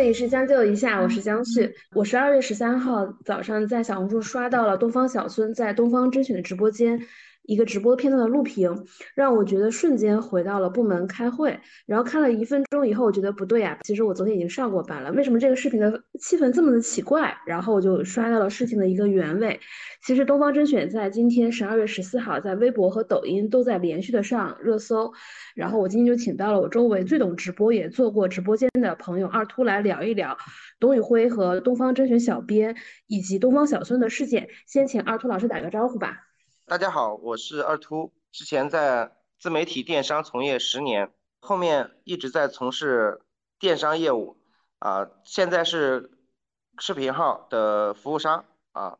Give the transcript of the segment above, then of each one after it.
这里是将就一下，我是江旭。我十二月十三号早上在小红书刷到了东方小孙在东方甄选的直播间。一个直播片段的录屏，让我觉得瞬间回到了部门开会。然后看了一分钟以后，我觉得不对啊，其实我昨天已经上过班了，为什么这个视频的气氛这么的奇怪？然后我就刷到了事情的一个原委。其实东方甄选在今天十二月十四号，在微博和抖音都在连续的上热搜。然后我今天就请到了我周围最懂直播，也做过直播间的朋友二秃来聊一聊董宇辉和东方甄选小编以及东方小孙的事件。先请二秃老师打个招呼吧。大家好，我是二秃，之前在自媒体电商从业十年，后面一直在从事电商业务，啊，现在是视频号的服务商啊，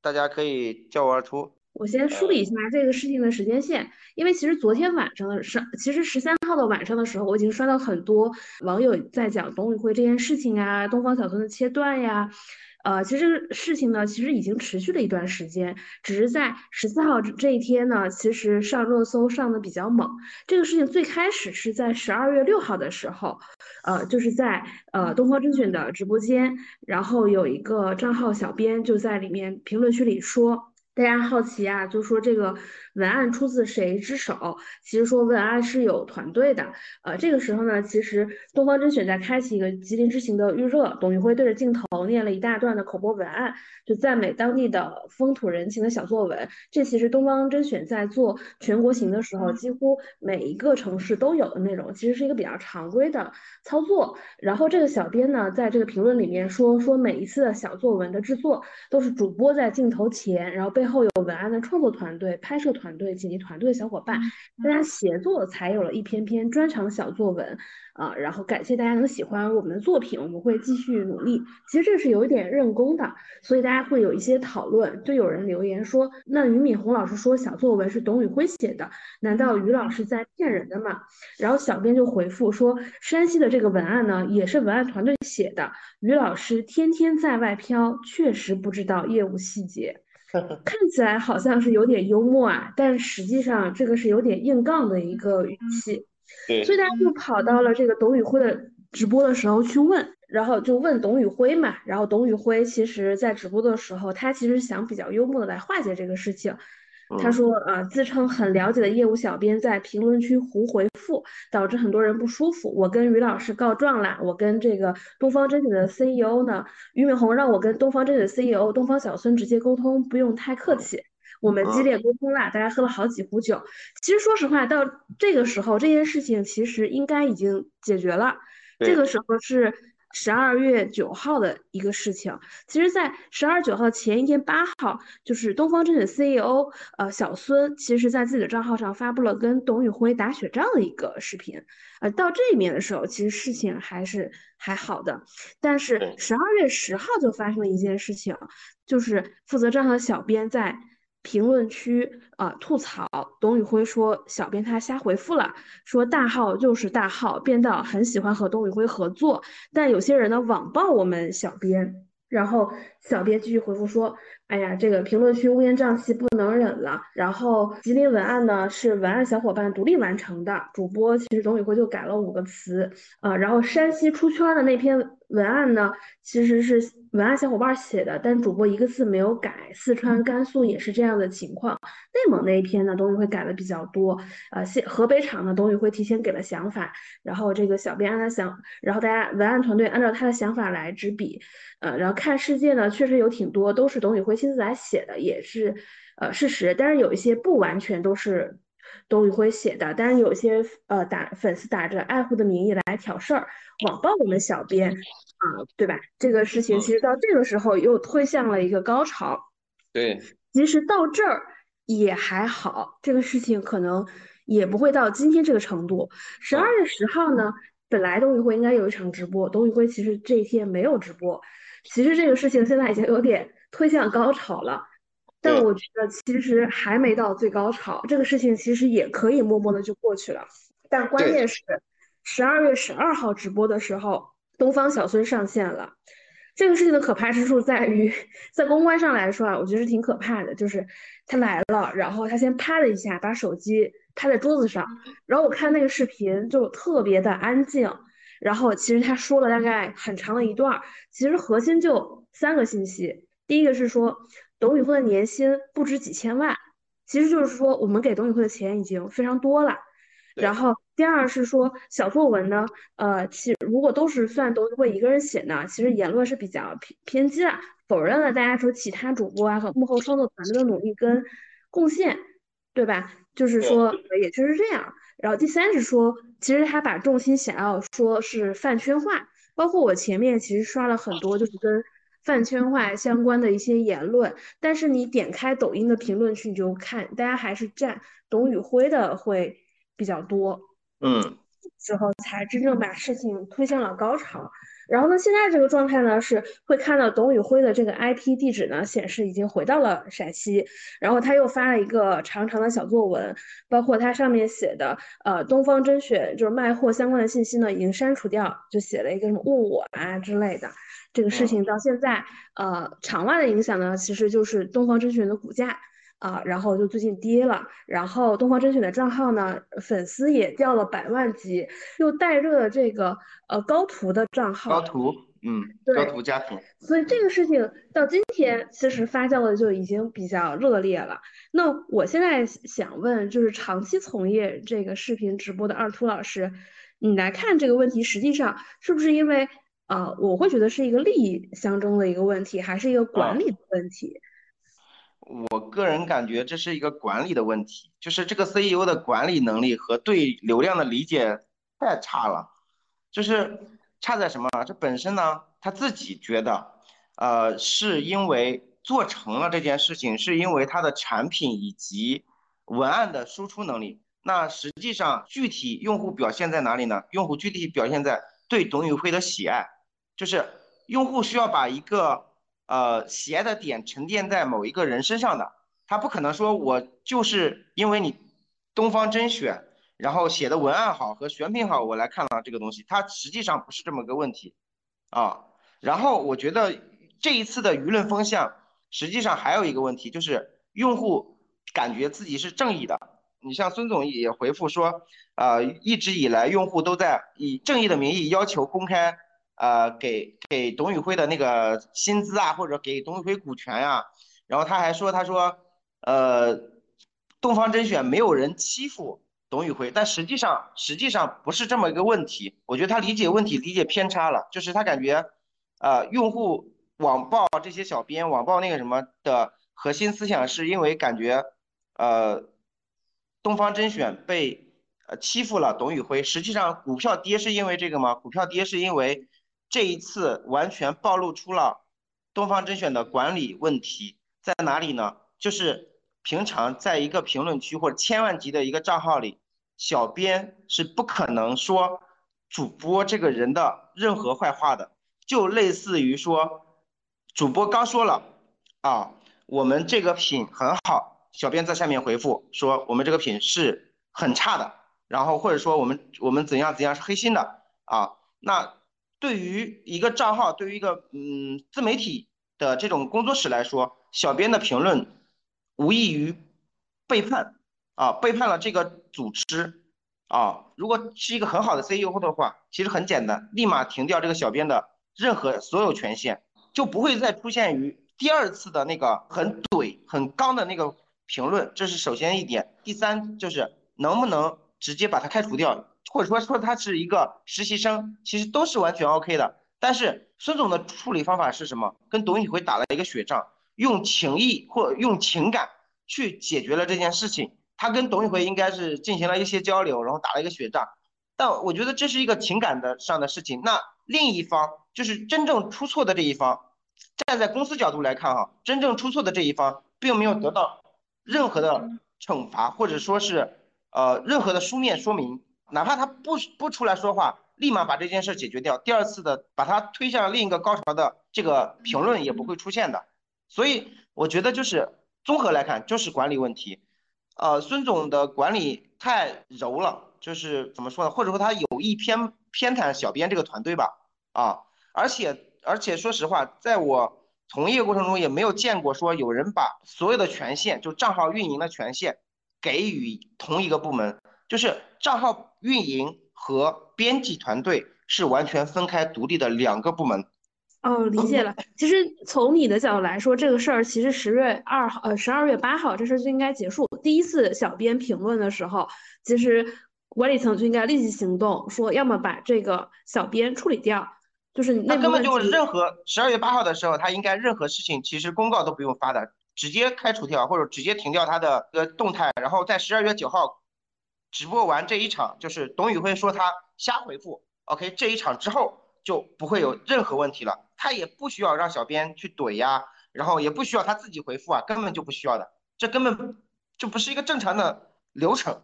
大家可以叫我二秃。我先梳理一下这个事情的时间线，因为其实昨天晚上的上，其实十三号的晚上的时候，我已经刷到很多网友在讲董宇辉这件事情啊，东方小孙的切断呀。呃，其实这个事情呢，其实已经持续了一段时间，只是在十四号这一天呢，其实上热搜上的比较猛。这个事情最开始是在十二月六号的时候，呃，就是在呃东方甄选的直播间，然后有一个账号小编就在里面评论区里说。大家好奇啊，就说这个文案出自谁之手？其实说文案是有团队的。呃，这个时候呢，其实东方甄选在开启一个吉林之行的预热，董宇辉对着镜头念了一大段的口播文案，就赞美当地的风土人情的小作文。这其实东方甄选在做全国行的时候，几乎每一个城市都有的内容，其实是一个比较常规的操作。然后这个小编呢，在这个评论里面说，说每一次的小作文的制作都是主播在镜头前，然后被。背后有文案的创作团队、拍摄团队、剪辑团队的小伙伴，大家协作才有了一篇篇专场小作文啊。然后感谢大家能喜欢我们的作品，我们会继续努力。其实这是有一点认功的，所以大家会有一些讨论。就有人留言说：“那俞敏洪老师说小作文是董宇辉写的，难道俞老师在骗人的吗？”然后小编就回复说：“山西的这个文案呢，也是文案团队写的。俞老师天天在外飘，确实不知道业务细节。” 看起来好像是有点幽默啊，但实际上这个是有点硬杠的一个语气。对，所以大家就跑到了这个董宇辉的直播的时候去问，然后就问董宇辉嘛。然后董宇辉其实在直播的时候，他其实想比较幽默的来化解这个事情。他说：“呃，自称很了解的业务小编在评论区胡回复，导致很多人不舒服。我跟于老师告状了。我跟这个东方甄选的 CEO 呢，俞敏洪让我跟东方甄选的 CEO 东方小孙直接沟通，不用太客气。我们激烈沟通了，大家喝了好几壶酒。其实说实话，到这个时候，这件事情其实应该已经解决了。这个时候是。”十二月九号的一个事情，其实，在十二九号前一天八号，就是东方甄选 CEO 呃小孙，其实在自己的账号上发布了跟董宇辉打雪仗的一个视频，呃，到这一面的时候，其实事情还是还好的，但是十二月十号就发生了一件事情，就是负责账号的小编在。评论区啊，吐槽董宇辉说小编他瞎回复了，说大号就是大号，编导很喜欢和董宇辉合作，但有些人呢网暴我们小编，然后小编继续回复说，哎呀，这个评论区乌烟瘴气不能忍了。然后吉林文案呢是文案小伙伴独立完成的，主播其实董宇辉就改了五个词啊，然后山西出圈的那篇。文案呢，其实是文案小伙伴写的，但主播一个字没有改。四川、甘肃也是这样的情况。内蒙那一篇呢，董宇辉改的比较多。呃，现河北场呢，董宇辉提前给了想法，然后这个小编按他想，然后大家文案团队按照他的想法来执笔。呃，然后看世界呢，确实有挺多都是董宇辉亲自来写的，也是呃事实。但是有一些不完全都是董宇辉写的，但是有些呃打粉丝打着爱护的名义来挑事儿。网暴我们小编啊，对吧？这个事情其实到这个时候又推向了一个高潮。对，其实到这儿也还好，这个事情可能也不会到今天这个程度。十二月十号呢，本来董宇辉应该有一场直播，董宇辉其实这一天没有直播。其实这个事情现在已经有点推向高潮了，但我觉得其实还没到最高潮，这个事情其实也可以默默的就过去了。但关键是。十二月十二号直播的时候，东方小孙上线了。这个事情的可怕之处在于，在公关上来说啊，我觉得是挺可怕的。就是他来了，然后他先啪的一下，把手机拍在桌子上，然后我看那个视频就特别的安静，然后其实他说了大概很长的一段，其实核心就三个信息。第一个是说董宇辉的年薪不止几千万，其实就是说我们给董宇辉的钱已经非常多了。然后第二是说小作文呢，呃，其如果都是算董宇辉一个人写呢，其实言论是比较偏偏激的，否认了大家说其他主播啊和幕后创作团队的努力跟贡献，对吧？就是说也确实这样。然后第三是说，其实他把重心想要说是饭圈化，包括我前面其实刷了很多就是跟饭圈化相关的一些言论，但是你点开抖音的评论区，你就看大家还是站董宇辉的会比较多，嗯，之后才真正把事情推向了高潮。然后呢，现在这个状态呢，是会看到董宇辉的这个 IP 地址呢显示已经回到了陕西，然后他又发了一个长长的小作文，包括他上面写的呃东方甄选就是卖货相关的信息呢已经删除掉，就写了一个什么问我啊之类的，这个事情到现在呃场外的影响呢，其实就是东方甄选的股价。啊，然后就最近跌了，然后东方甄选的账号呢，粉丝也掉了百万级，又带热了这个呃高途的账号，高途，嗯，高途家庭，所以这个事情到今天其实发酵的就已经比较热烈了。那我现在想问，就是长期从业这个视频直播的二秃老师，你来看这个问题，实际上是不是因为呃，我会觉得是一个利益相争的一个问题，还是一个管理的问题？我个人感觉这是一个管理的问题，就是这个 CEO 的管理能力和对流量的理解太差了，就是差在什么？这本身呢，他自己觉得，呃，是因为做成了这件事情，是因为他的产品以及文案的输出能力。那实际上具体用户表现在哪里呢？用户具体表现在对董宇辉的喜爱，就是用户需要把一个。呃，喜爱的点沉淀在某一个人身上的，他不可能说我就是因为你东方甄选，然后写的文案好和选品好，我来看了这个东西，它实际上不是这么个问题啊。然后我觉得这一次的舆论风向，实际上还有一个问题，就是用户感觉自己是正义的。你像孙总也回复说，呃，一直以来用户都在以正义的名义要求公开。呃，给给董宇辉的那个薪资啊，或者给董宇辉股权呀，然后他还说，他说，呃，东方甄选没有人欺负董宇辉，但实际上实际上不是这么一个问题，我觉得他理解问题理解偏差了，就是他感觉，呃，用户网暴这些小编网暴那个什么的核心思想是因为感觉，呃，东方甄选被呃欺负了董宇辉，实际上股票跌是因为这个吗？股票跌是因为。这一次完全暴露出了东方甄选的管理问题在哪里呢？就是平常在一个评论区或者千万级的一个账号里，小编是不可能说主播这个人的任何坏话的，就类似于说主播刚说了啊，我们这个品很好，小编在下面回复说我们这个品是很差的，然后或者说我们我们怎样怎样是黑心的啊，那。对于一个账号，对于一个嗯自媒体的这种工作室来说，小编的评论无异于背叛啊，背叛了这个组织啊。如果是一个很好的 CEO 的话，其实很简单，立马停掉这个小编的任何所有权限，就不会再出现于第二次的那个很怼、很刚的那个评论。这是首先一点。第三就是能不能直接把他开除掉。或者说说他是一个实习生，其实都是完全 OK 的。但是孙总的处理方法是什么？跟董宇辉打了一个血仗，用情义或用情感去解决了这件事情。他跟董宇辉应该是进行了一些交流，然后打了一个血仗。但我觉得这是一个情感的上的事情。那另一方就是真正出错的这一方，站在公司角度来看哈，真正出错的这一方并没有得到任何的惩罚，或者说是呃任何的书面说明。哪怕他不不出来说话，立马把这件事解决掉，第二次的把他推向另一个高潮的这个评论也不会出现的。所以我觉得就是综合来看，就是管理问题。呃，孙总的管理太柔了，就是怎么说呢？或者说他有意偏偏袒小编这个团队吧。啊，而且而且说实话，在我从业过程中也没有见过说有人把所有的权限，就账号运营的权限给予同一个部门。就是账号运营和编辑团队是完全分开独立的两个部门。哦，理解了。其实从你的角度来说，这个事儿其实十月二号，呃，十二月八号这事儿就应该结束。第一次小编评论的时候，其实管理层就应该立即行动，说要么把这个小编处理掉，就是那根本就任何十二月八号的时候，他应该任何事情其实公告都不用发的，直接开除掉或者直接停掉他的呃动态，然后在十二月九号直播完这一场，就是董宇辉说他瞎回复，OK，这一场之后就不会有任何问题了。他也不需要让小编去怼呀，然后也不需要他自己回复啊，根本就不需要的，这根本就不是一个正常的流程。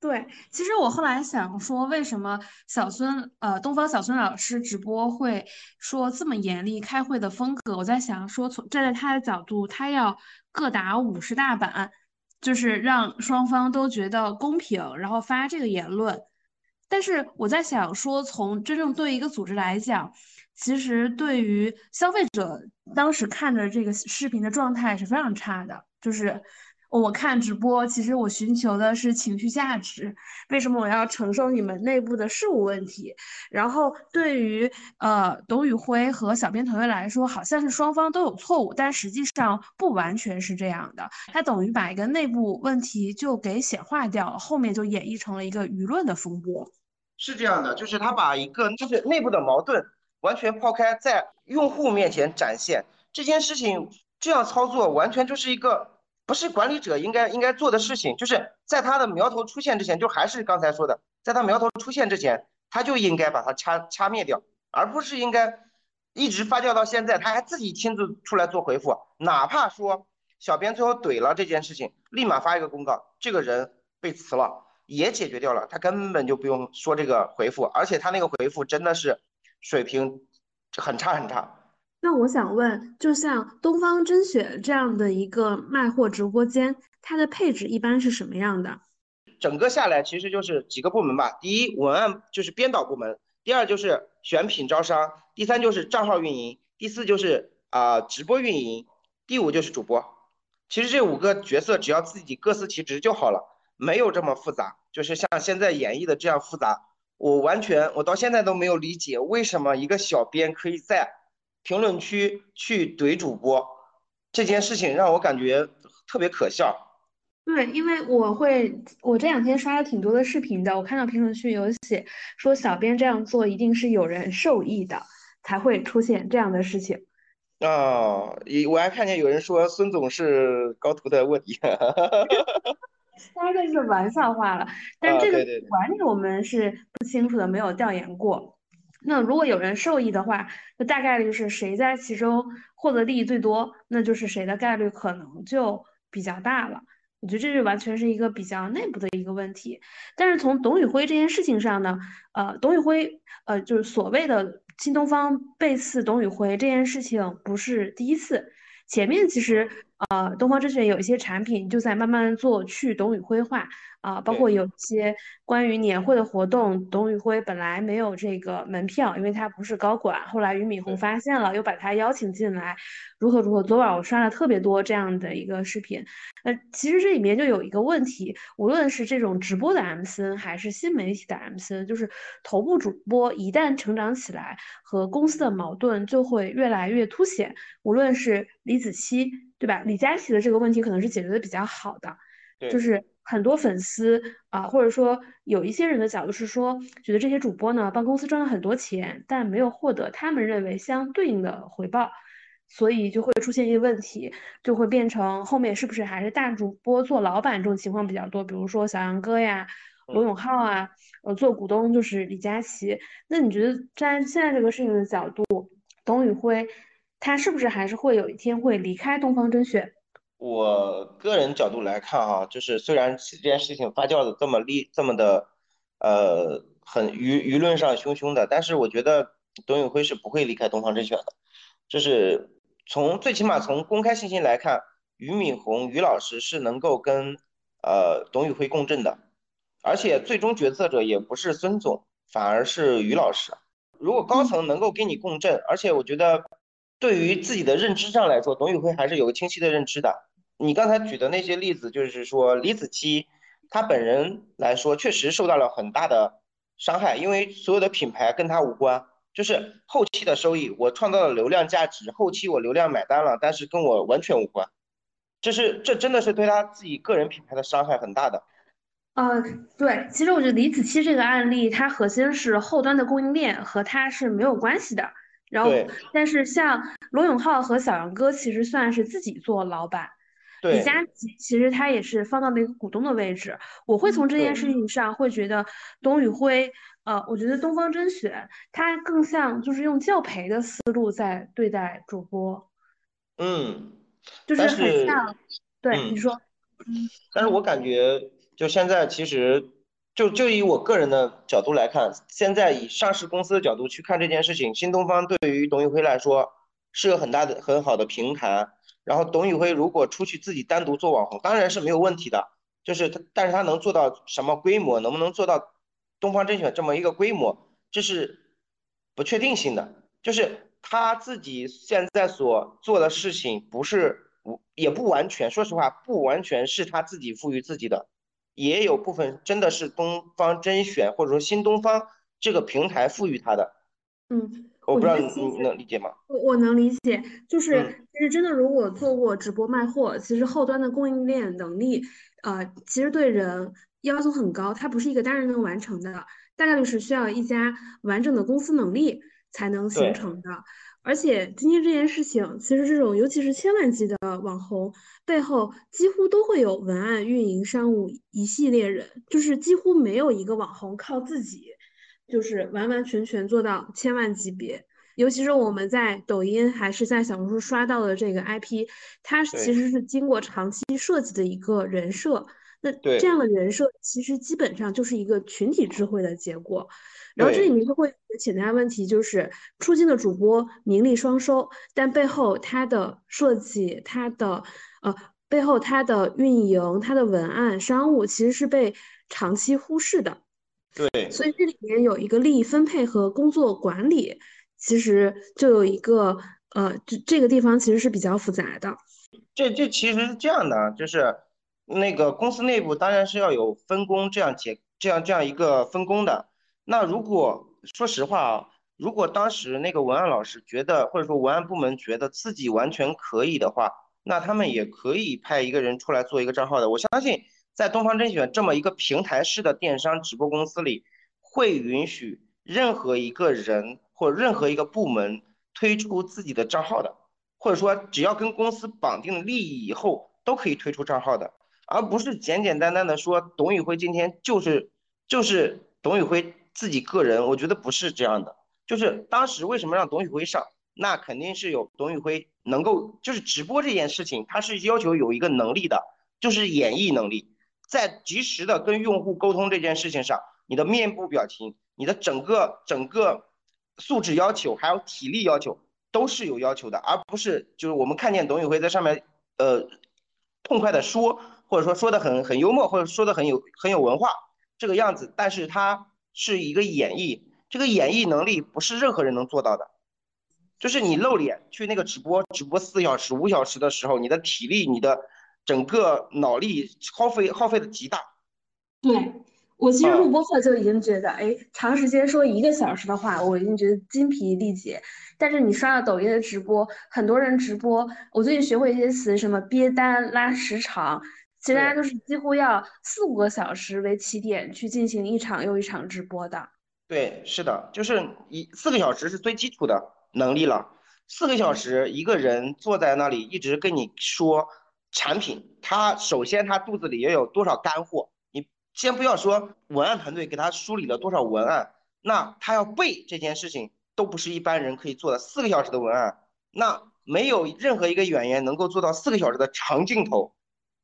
对，其实我后来想说，为什么小孙呃东方小孙老师直播会说这么严厉？开会的风格，我在想说，从站在他的角度，他要各打五十大板，就是让双方都觉得公平，然后发这个言论。但是我在想说，从真正对一个组织来讲。其实对于消费者，当时看着这个视频的状态是非常差的。就是我看直播，其实我寻求的是情绪价值。为什么我要承受你们内部的事务问题？然后对于呃董宇辉和小编团队来说，好像是双方都有错误，但实际上不完全是这样的。他等于把一个内部问题就给显化掉了，后面就演绎成了一个舆论的风波。是这样的，就是他把一个就是内部的矛盾。完全抛开在用户面前展现这件事情，这样操作完全就是一个不是管理者应该应该做的事情。就是在他的苗头出现之前，就还是刚才说的，在他苗头出现之前，他就应该把它掐掐灭掉，而不是应该一直发酵到现在，他还自己亲自出来做回复，哪怕说小编最后怼了这件事情，立马发一个公告，这个人被辞了，也解决掉了，他根本就不用说这个回复，而且他那个回复真的是。水平很差很差。那我想问，就像东方甄选这样的一个卖货直播间，它的配置一般是什么样的？整个下来其实就是几个部门吧。第一，文案就是编导部门；第二就是选品招商；第三就是账号运营；第四就是啊直播运营；第五就是主播。其实这五个角色只要自己各司其职就好了，没有这么复杂。就是像现在演绎的这样复杂。我完全，我到现在都没有理解为什么一个小编可以在评论区去怼主播，这件事情让我感觉特别可笑。对，因为我会，我这两天刷了挺多的视频的，我看到评论区有写说小编这样做一定是有人受益的，才会出现这样的事情。啊，我还看见有人说孙总是高途的卧底。当然这是玩笑话了，但这个管理我们是不清楚的，没有调研过。那如果有人受益的话，那大概率是谁在其中获得利益最多，那就是谁的概率可能就比较大了。我觉得这是完全是一个比较内部的一个问题。但是从董宇辉这件事情上呢，呃，董宇辉，呃，就是所谓的新东方背刺董宇辉这件事情不是第一次，前面其实。呃，东方甄选有一些产品就在慢慢做去董宇辉化啊，包括有一些关于年会的活动，董宇辉本来没有这个门票，因为他不是高管，后来俞敏洪发现了，又把他邀请进来，如何如何。昨晚我刷了特别多这样的一个视频，呃，其实这里面就有一个问题，无论是这种直播的 MCN 还是新媒体的 MCN，就是头部主播一旦成长起来，和公司的矛盾就会越来越凸显，无论是李子柒。对吧？李佳琦的这个问题可能是解决的比较好的，就是很多粉丝啊，或者说有一些人的角度是说，觉得这些主播呢帮公司赚了很多钱，但没有获得他们认为相对应的回报，所以就会出现一个问题，就会变成后面是不是还是大主播做老板这种情况比较多？比如说小杨哥呀、罗永浩啊，呃，做股东就是李佳琦。那你觉得站在现在这个事情的角度，董宇辉？他是不是还是会有一天会离开东方甄选？我个人角度来看，哈，就是虽然这件事情发酵的这么厉，这么的，呃，很舆舆论上汹汹的，但是我觉得董宇辉是不会离开东方甄选的。就是从最起码从公开信息来看，俞敏洪俞老师是能够跟呃董宇辉共振的，而且最终决策者也不是孙总，反而是俞老师。如果高层能够跟你共振，而且我觉得。对于自己的认知上来说，董宇辉还是有个清晰的认知的。你刚才举的那些例子，就是说李子柒他本人来说，确实受到了很大的伤害，因为所有的品牌跟他无关，就是后期的收益，我创造了流量价值，后期我流量买单了，但是跟我完全无关，这是这真的是对他自己个人品牌的伤害很大的。呃，对，其实我觉得李子柒这个案例，它核心是后端的供应链和它是没有关系的。然后，但是像罗永浩和小杨哥，其实算是自己做老板。李佳琦其实他也是放到了一个股东的位置。我会从这件事情上会觉得董宇辉，呃，我觉得东方甄选他更像就是用教培的思路在对待主播。嗯，就是很像。对，你说。嗯。但是我感觉。就现在，其实就就以我个人的角度来看，现在以上市公司的角度去看这件事情，新东方对于董宇辉来说是个很大的很好的平台。然后董宇辉如果出去自己单独做网红，当然是没有问题的。就是他，但是他能做到什么规模，能不能做到东方甄选这么一个规模，这是不确定性的。就是他自己现在所做的事情，不是也不完全，说实话，不完全是他自己赋予自己的。也有部分真的是东方甄选或者说新东方这个平台赋予他的，嗯，我不知道你你能理解吗？我我能理解，就是其实真的如果做过直播卖货，其实后端的供应链能力，呃，其实对人要求很高，它不是一个单人能完成的，大概率是需要一家完整的公司能力才能形成的。而且今天这件事情，其实这种尤其是千万级的网红背后，几乎都会有文案、运营、商务一系列人，就是几乎没有一个网红靠自己，就是完完全全做到千万级别。尤其是我们在抖音还是在小红书刷到的这个 IP，它其实是经过长期设计的一个人设。那这样的人设其实基本上就是一个群体智慧的结果。然后这里面就会有个潜在问题，就是出镜的主播名利双收，但背后他的设计、他的呃背后他的运营、他的文案、商务其实是被长期忽视的。对，所以这里面有一个利益分配和工作管理，其实就有一个呃，这这个地方其实是比较复杂的。这这其实是这样的，就是那个公司内部当然是要有分工，这样结这样这样一个分工的。那如果说实话啊，如果当时那个文案老师觉得，或者说文案部门觉得自己完全可以的话，那他们也可以派一个人出来做一个账号的。我相信，在东方甄选这么一个平台式的电商直播公司里，会允许任何一个人或任何一个部门推出自己的账号的，或者说只要跟公司绑定利益以后，都可以推出账号的，而不是简简单单的说董宇辉今天就是就是董宇辉。自己个人，我觉得不是这样的。就是当时为什么让董宇辉上，那肯定是有董宇辉能够，就是直播这件事情，他是要求有一个能力的，就是演绎能力，在及时的跟用户沟通这件事情上，你的面部表情，你的整个整个素质要求，还有体力要求，都是有要求的，而不是就是我们看见董宇辉在上面，呃，痛快的说，或者说说的很很幽默，或者说的很有很有文化这个样子，但是他。是一个演绎，这个演绎能力不是任何人能做到的，就是你露脸去那个直播，直播四小时、五小时的时候，你的体力、你的整个脑力耗费耗费的极大。对我其实录播课就已经觉得，哎，长时间说一个小时的话，我已经觉得精疲力竭。但是你刷了抖音的直播，很多人直播，我最近学会一些词，什么憋单、拉时长。其实大家都是几乎要四五个小时为起点去进行一场又一场直播的。对，是的，就是一四个小时是最基础的能力了。四个小时一个人坐在那里一直跟你说产品，他首先他肚子里也有多少干货。你先不要说文案团队给他梳理了多少文案，那他要背这件事情都不是一般人可以做的。四个小时的文案，那没有任何一个演员能够做到四个小时的长镜头。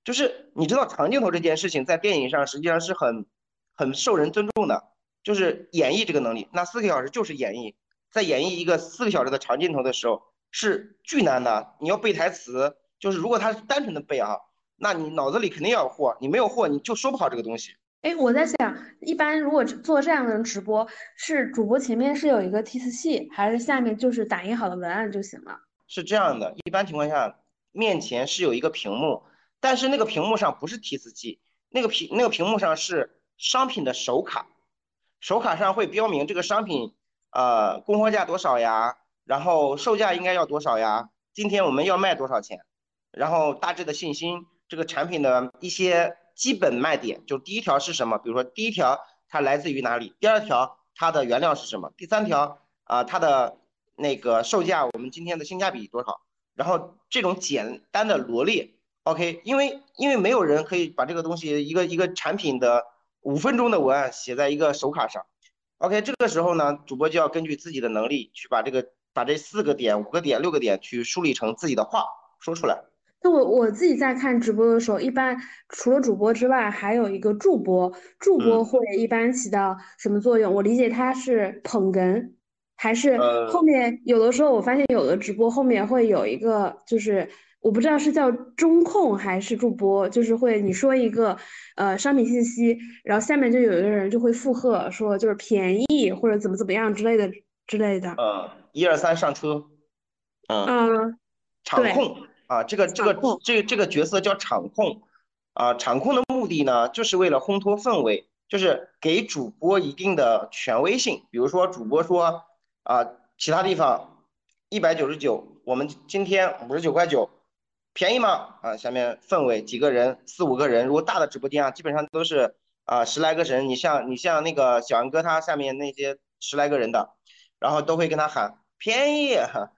就是你知道长镜头这件事情在电影上实际上是很很受人尊重的，就是演绎这个能力。那四个小时就是演绎，在演绎一个四个小时的长镜头的时候是巨难的。你要背台词，就是如果他是单纯的背啊，那你脑子里肯定要有货，你没有货你就说不好这个东西。哎，我在想，一般如果做这样的直播，是主播前面是有一个提词器，还是下面就是打印好的文案就行了？是这样的，一般情况下面前是有一个屏幕。但是那个屏幕上不是提词器，那个屏那个屏幕上是商品的手卡，手卡上会标明这个商品呃供货价多少呀，然后售价应该要多少呀，今天我们要卖多少钱，然后大致的信心，这个产品的一些基本卖点，就第一条是什么？比如说第一条它来自于哪里？第二条它的原料是什么？第三条啊它的那个售价，我们今天的性价比多少？然后这种简单的罗列，OK，因为因为没有人可以把这个东西一个一个产品的五分钟的文案写在一个手卡上，OK，这个时候呢，主播就要根据自己的能力去把这个把这四个点、五个点、六个点去梳理成自己的话说出来。那我我自己在看直播的时候，一般除了主播之外，还有一个助播，助播会一般起到什么作用？我理解它是捧哏。还是后面有的时候，我发现有的直播后面会有一个，就是我不知道是叫中控还是助播，就是会你说一个呃商品信息，然后下面就有一个人就会附和说就是便宜或者怎么怎么样之类的之类的。嗯，一二三上车。嗯，场控啊，这个这个这这个角色叫场控啊，场控的目的呢，就是为了烘托氛围，就是给主播一定的权威性，比如说主播说。啊，其他地方一百九十九，我们今天五十九块九，便宜吗？啊，下面氛围几个人，四五个人，如果大的直播间啊，基本上都是啊十来个人。你像你像那个小杨哥他下面那些十来个人的，然后都会跟他喊便宜，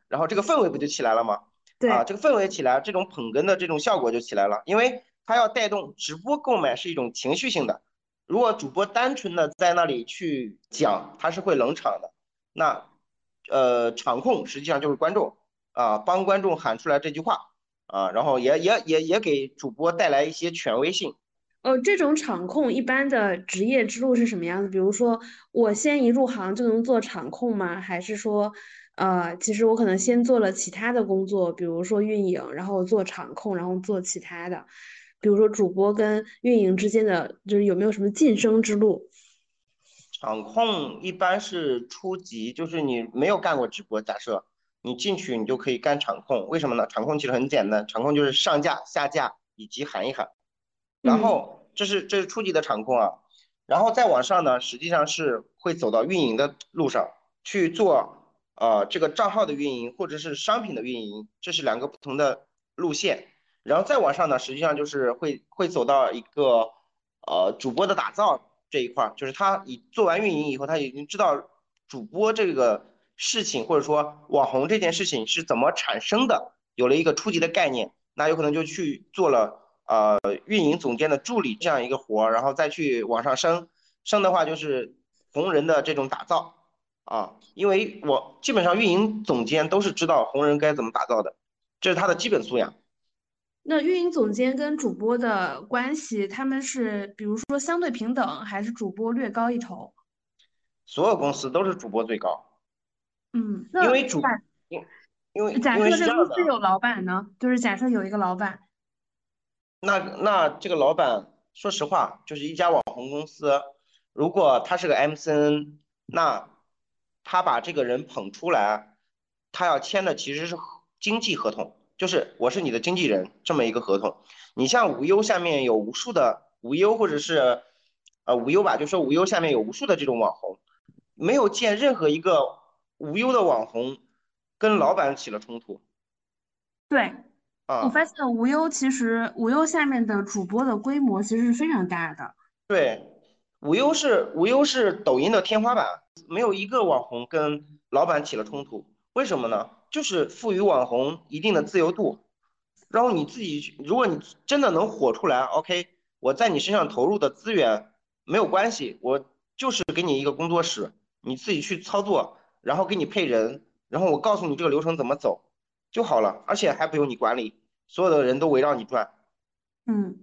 然后这个氛围不就起来了吗？对啊，这个氛围起来，这种捧哏的这种效果就起来了，因为他要带动直播购买是一种情绪性的，如果主播单纯的在那里去讲，他是会冷场的，那。呃，场控实际上就是观众啊，帮观众喊出来这句话啊，然后也也也也给主播带来一些权威性。呃，这种场控一般的职业之路是什么样子？比如说，我先一入行就能做场控吗？还是说，呃，其实我可能先做了其他的工作，比如说运营，然后做场控，然后做其他的。比如说主播跟运营之间的，就是有没有什么晋升之路？场控一般是初级，就是你没有干过直播，假设你进去，你就可以干场控。为什么呢？场控其实很简单，场控就是上架、下架以及喊一喊。然后这是这是初级的场控啊，然后再往上呢，实际上是会走到运营的路上去做，呃，这个账号的运营或者是商品的运营，这是两个不同的路线。然后再往上呢，实际上就是会会走到一个呃主播的打造。这一块儿就是他已做完运营以后，他已经知道主播这个事情，或者说网红这件事情是怎么产生的，有了一个初级的概念，那有可能就去做了呃运营总监的助理这样一个活儿，然后再去往上升，升的话就是红人的这种打造啊，因为我基本上运营总监都是知道红人该怎么打造的，这是他的基本素养。那运营总监跟主播的关系，他们是比如说相对平等，还是主播略高一头？所有公司都是主播最高。嗯，因为主，因因为假设这公司有老板呢，就是假设有一个老板。那那这个老板，说实话，就是一家网红公司，如果他是个 MCN，那他把这个人捧出来，他要签的其实是经纪合同。就是我是你的经纪人这么一个合同，你像无忧下面有无数的无忧或者是呃无忧吧，就说无忧下面有无数的这种网红，没有见任何一个无忧的网红跟老板起了冲突。对，啊，我发现无忧其实无忧下面的主播的规模其实是非常大的。对，无忧是无忧是抖音的天花板，没有一个网红跟老板起了冲突，为什么呢？就是赋予网红一定的自由度，然后你自己，如果你真的能火出来，OK，我在你身上投入的资源没有关系，我就是给你一个工作室，你自己去操作，然后给你配人，然后我告诉你这个流程怎么走就好了，而且还不用你管理，所有的人都围绕你转，嗯，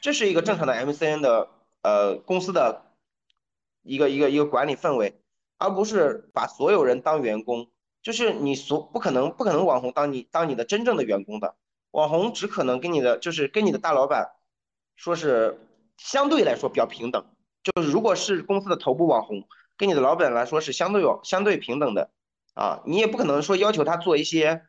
这是一个正常的 MCN 的呃公司的一个一个一个管理氛围，而不是把所有人当员工。就是你所不可能不可能网红当你当你的真正的员工的，网红只可能跟你的就是跟你的大老板说是相对来说比较平等，就是如果是公司的头部网红，跟你的老板来说是相对有相对平等的啊，你也不可能说要求他做一些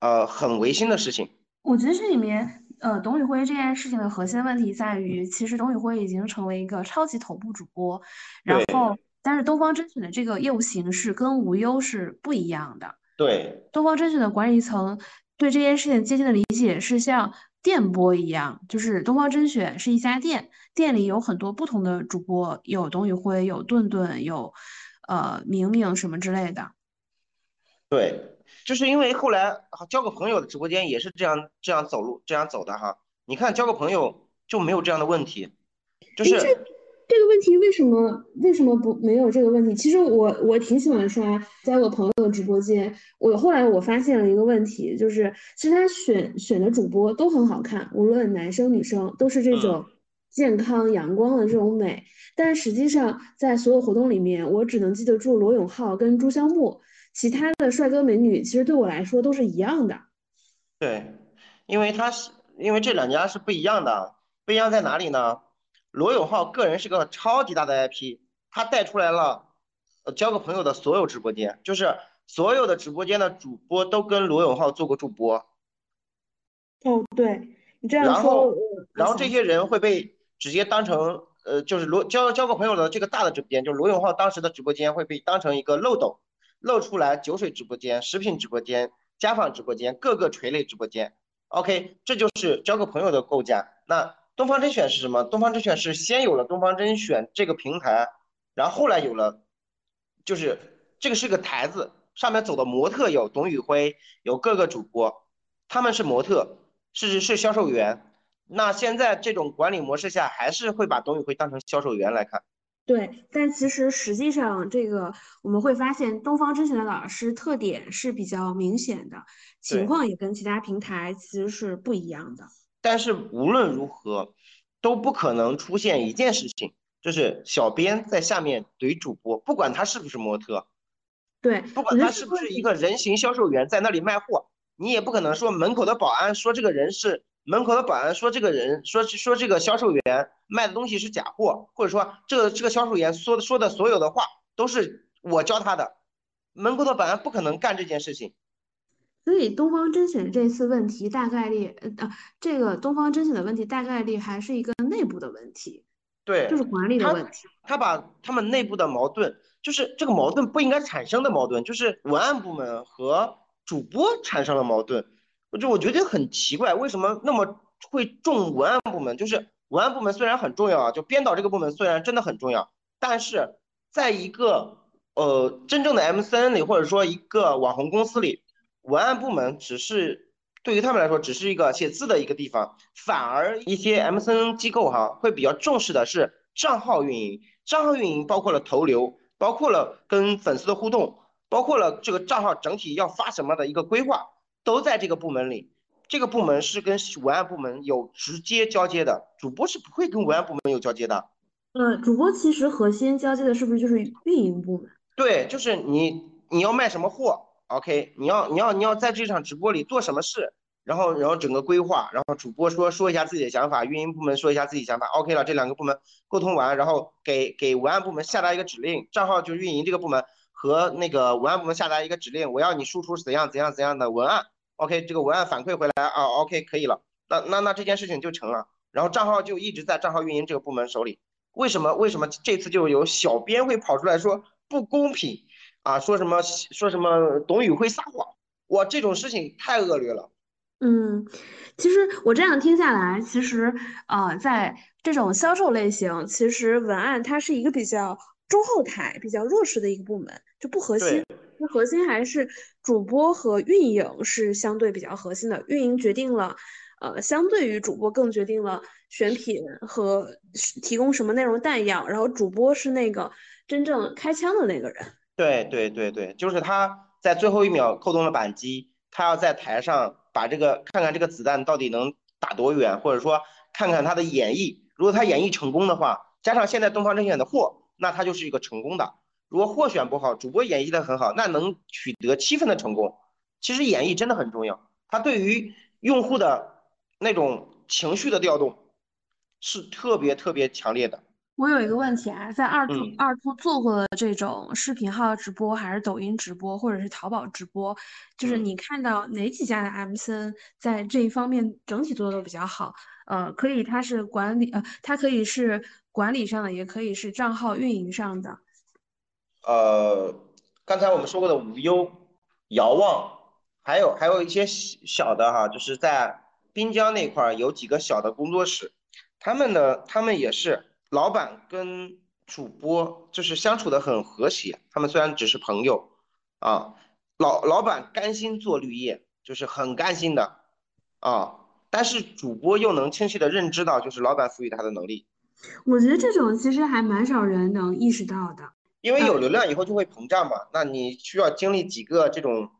呃很违心的事情。我觉得这里面呃董宇辉这件事情的核心问题在于，其实董宇辉已经成为一个超级头部主播，然后但是东方甄选的这个业务形式跟无忧是不一样的。对，东方甄选的管理层对这件事情接近的理解是像电波一样，就是东方甄选是一家店，店里有很多不同的主播，有董宇辉，有顿顿，有呃明明什么之类的。对，就是因为后来交个朋友的直播间也是这样这样走路这样走的哈。你看交个朋友就没有这样的问题，就是。这个问题为什么为什么不没有这个问题？其实我我挺喜欢刷在我朋友的直播间。我后来我发现了一个问题，就是其实他选选的主播都很好看，无论男生女生都是这种健康阳光的这种美。但实际上在所有活动里面，我只能记得住罗永浩跟朱香木，其他的帅哥美女其实对我来说都是一样的。对，因为他是因为这两家是不一样的，不一样在哪里呢？罗永浩个人是个超级大的 IP，他带出来了交个朋友的所有直播间，就是所有的直播间的主播都跟罗永浩做过助播。哦，对你这样说，然后然后这些人会被直接当成呃，就是罗交交个朋友的这个大的直播间，就是罗永浩当时的直播间会被当成一个漏斗，漏出来酒水直播间、食品直播间、家纺直播间、各个垂类直播间。OK，这就是交个朋友的构架。那。东方甄选是什么？东方甄选是先有了东方甄选这个平台，然后后来有了，就是这个是个台子，上面走的模特有董宇辉，有各个主播，他们是模特，是是销售员。那现在这种管理模式下，还是会把董宇辉当成销售员来看。对，但其实实际上这个我们会发现，东方甄选的老师特点是比较明显的，情况也跟其他平台其实是不一样的。但是无论如何，都不可能出现一件事情，就是小编在下面怼主播，不管他是不是模特，对，不管他是不是一个人形销售员在那里卖货，你也不可能说门口的保安说这个人是门口的保安说这个人说说这个销售员卖的东西是假货，或者说这个这个销售员说的说的所有的话都是我教他的，门口的保安不可能干这件事情。所以东方甄选这次问题大概率，呃，这个东方甄选的问题大概率还是一个内部的问题，对，就是管理的问题。他把他们内部的矛盾，就是这个矛盾不应该产生的矛盾，就是文案部门和主播产生了矛盾。我就我觉得很奇怪，为什么那么会重文案部门？就是文案部门虽然很重要啊，就编导这个部门虽然真的很重要，但是在一个呃真正的 MCN 里，或者说一个网红公司里。文案部门只是对于他们来说，只是一个写字的一个地方，反而一些 MCN 机构哈会比较重视的是账号运营。账号运营包括了投流，包括了跟粉丝的互动，包括了这个账号整体要发什么的一个规划，都在这个部门里。这个部门是跟文案部门有直接交接的，主播是不会跟文案部门有交接的。嗯，主播其实核心交接的是不是就是运营部门？对，就是你你要卖什么货。OK，你要你要你要在这场直播里做什么事，然后然后整个规划，然后主播说说一下自己的想法，运营部门说一下自己想法，OK 了，这两个部门沟通完，然后给给文案部门下达一个指令，账号就运营这个部门和那个文案部门下达一个指令，我要你输出怎样怎样怎样的文案，OK，这个文案反馈回来啊，OK 可以了，那那那这件事情就成了，然后账号就一直在账号运营这个部门手里，为什么为什么这次就有小编会跑出来说不公平？啊，说什么说什么董宇辉撒谎，哇，这种事情太恶劣了。嗯，其实我这样听下来，其实啊，在这种销售类型，其实文案它是一个比较中后台、比较弱势的一个部门，就不核心。那核心还是主播和运营是相对比较核心的，运营决定了，呃，相对于主播更决定了选品和提供什么内容弹药，然后主播是那个真正开枪的那个人。对对对对，就是他在最后一秒扣动了扳机，他要在台上把这个看看这个子弹到底能打多远，或者说看看他的演绎。如果他演绎成功的话，加上现在东方甄选的货，那他就是一个成功的。如果货选不好，主播演绎的很好，那能取得七分的成功。其实演绎真的很重要，它对于用户的那种情绪的调动是特别特别强烈的。我有一个问题啊，在二兔二兔做过的这种视频号直播，还是抖音直播，或者是淘宝直播，就是你看到哪几家的 MCN 在这一方面整体做的都比较好？呃，可以，它是管理，呃，它可以是管理上的，也可以是账号运营上的。呃，刚才我们说过的无忧、遥望，还有还有一些小的哈，就是在滨江那块儿有几个小的工作室，他们呢，他们也是老板跟主播就是相处的很和谐，他们虽然只是朋友啊，老老板甘心做绿叶，就是很甘心的啊，但是主播又能清晰的认知到，就是老板赋予他的能力。我觉得这种其实还蛮少人能意识到的。因为有流量以后就会膨胀嘛，那你需要经历几个这种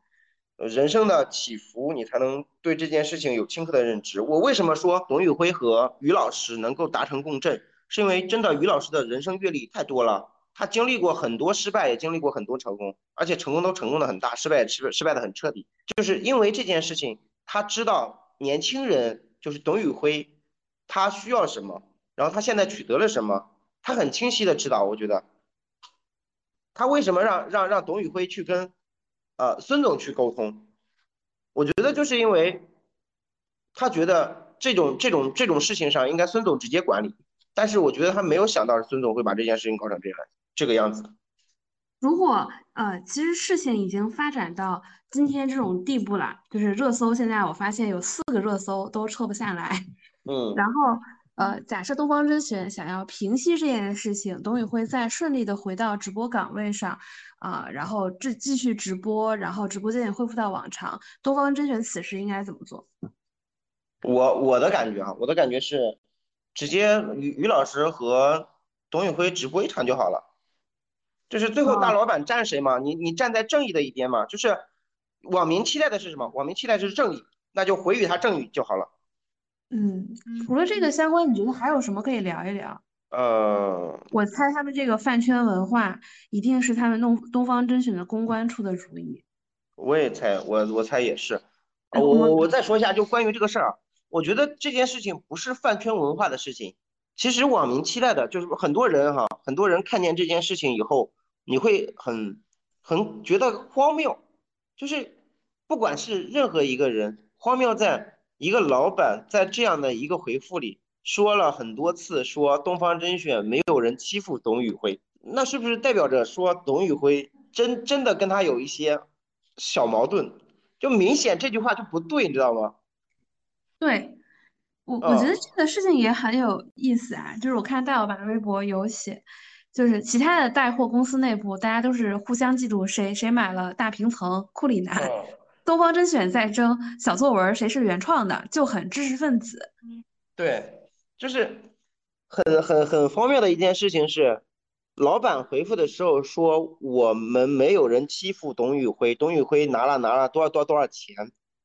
人生的起伏，你才能对这件事情有清刻的认知。我为什么说董宇辉和于老师能够达成共振，是因为真的于老师的人生阅历太多了，他经历过很多失败，也经历过很多成功，而且成功都成功的很大，失败失失败的很彻底。就是因为这件事情，他知道年轻人就是董宇辉，他需要什么，然后他现在取得了什么，他很清晰的知道，我觉得。他为什么让让让董宇辉去跟，呃孙总去沟通？我觉得就是因为，他觉得这种这种这种事情上应该孙总直接管理，但是我觉得他没有想到孙总会把这件事情搞成这样这个样子。如果呃，其实事情已经发展到今天这种地步了，就是热搜现在我发现有四个热搜都撤不下来，嗯，然后。呃，假设东方甄选想要平息这件事情，董宇辉再顺利的回到直播岗位上，啊，然后这继续直播，然后直播间也恢复到往常，东方甄选此时应该怎么做？我我的感觉啊，我的感觉是，直接于于老师和董宇辉直播一场就好了，就是最后大老板站谁嘛？你你站在正义的一边嘛？就是网民期待的是什么？网民期待是正义，那就回予他正义就好了。嗯，除了这个相关，你觉得还有什么可以聊一聊？呃，我猜他们这个饭圈文化一定是他们弄东方甄选的公关出的主意。我也猜，我我猜也是。我我我再说一下，就关于这个事儿，我觉得这件事情不是饭圈文化的事情。其实网民期待的就是很多人哈，很多人看见这件事情以后，你会很很觉得荒谬，就是不管是任何一个人，荒谬在。一个老板在这样的一个回复里说了很多次，说东方甄选没有人欺负董宇辉，那是不是代表着说董宇辉真真的跟他有一些小矛盾？就明显这句话就不对，你知道吗？对，我我觉得这个事情也很有意思啊。就是我看戴老板的微博有写，就是其他的带货公司内部大家都是互相嫉妒谁谁买了大平层库里南。东方甄选在争小作文，谁是原创的，就很知识分子。对，就是很很很荒谬的一件事情是，老板回复的时候说我们没有人欺负董宇辉，董宇辉拿了拿了多少多少多少钱，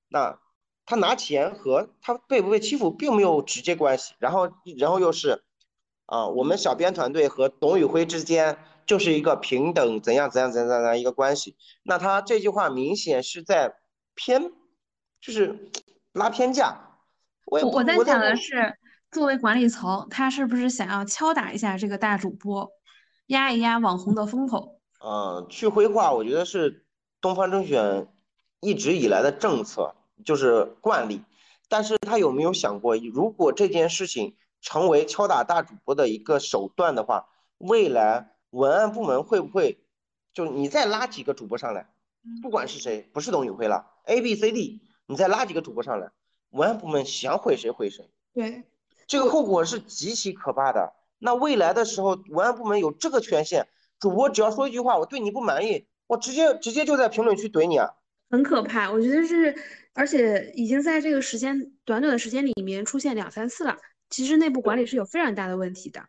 那他拿钱和他被不被欺负并没有直接关系。然后然后又是啊，我们小编团队和董宇辉之间就是一个平等怎样怎样怎样怎样一个关系。那他这句话明显是在。偏就是拉偏架，我我在想的是，作为管理层，他是不是想要敲打一下这个大主播，压一压网红的风口？嗯，去灰化，我觉得是东方甄选一直以来的政策，就是惯例。但是他有没有想过，如果这件事情成为敲打大主播的一个手段的话，未来文案部门会不会就你再拉几个主播上来？不管是谁，不是董宇辉了，A、B、C、D，你再拉几个主播上来，文案部门想毁谁毁谁。对，这个后果是极其可怕的。那未来的时候，文案部门有这个权限，主播只要说一句话，我对你不满意，我直接直接就在评论区怼你啊，很可怕。我觉得是，而且已经在这个时间短短的时间里面出现两三次了。其实内部管理是有非常大的问题的。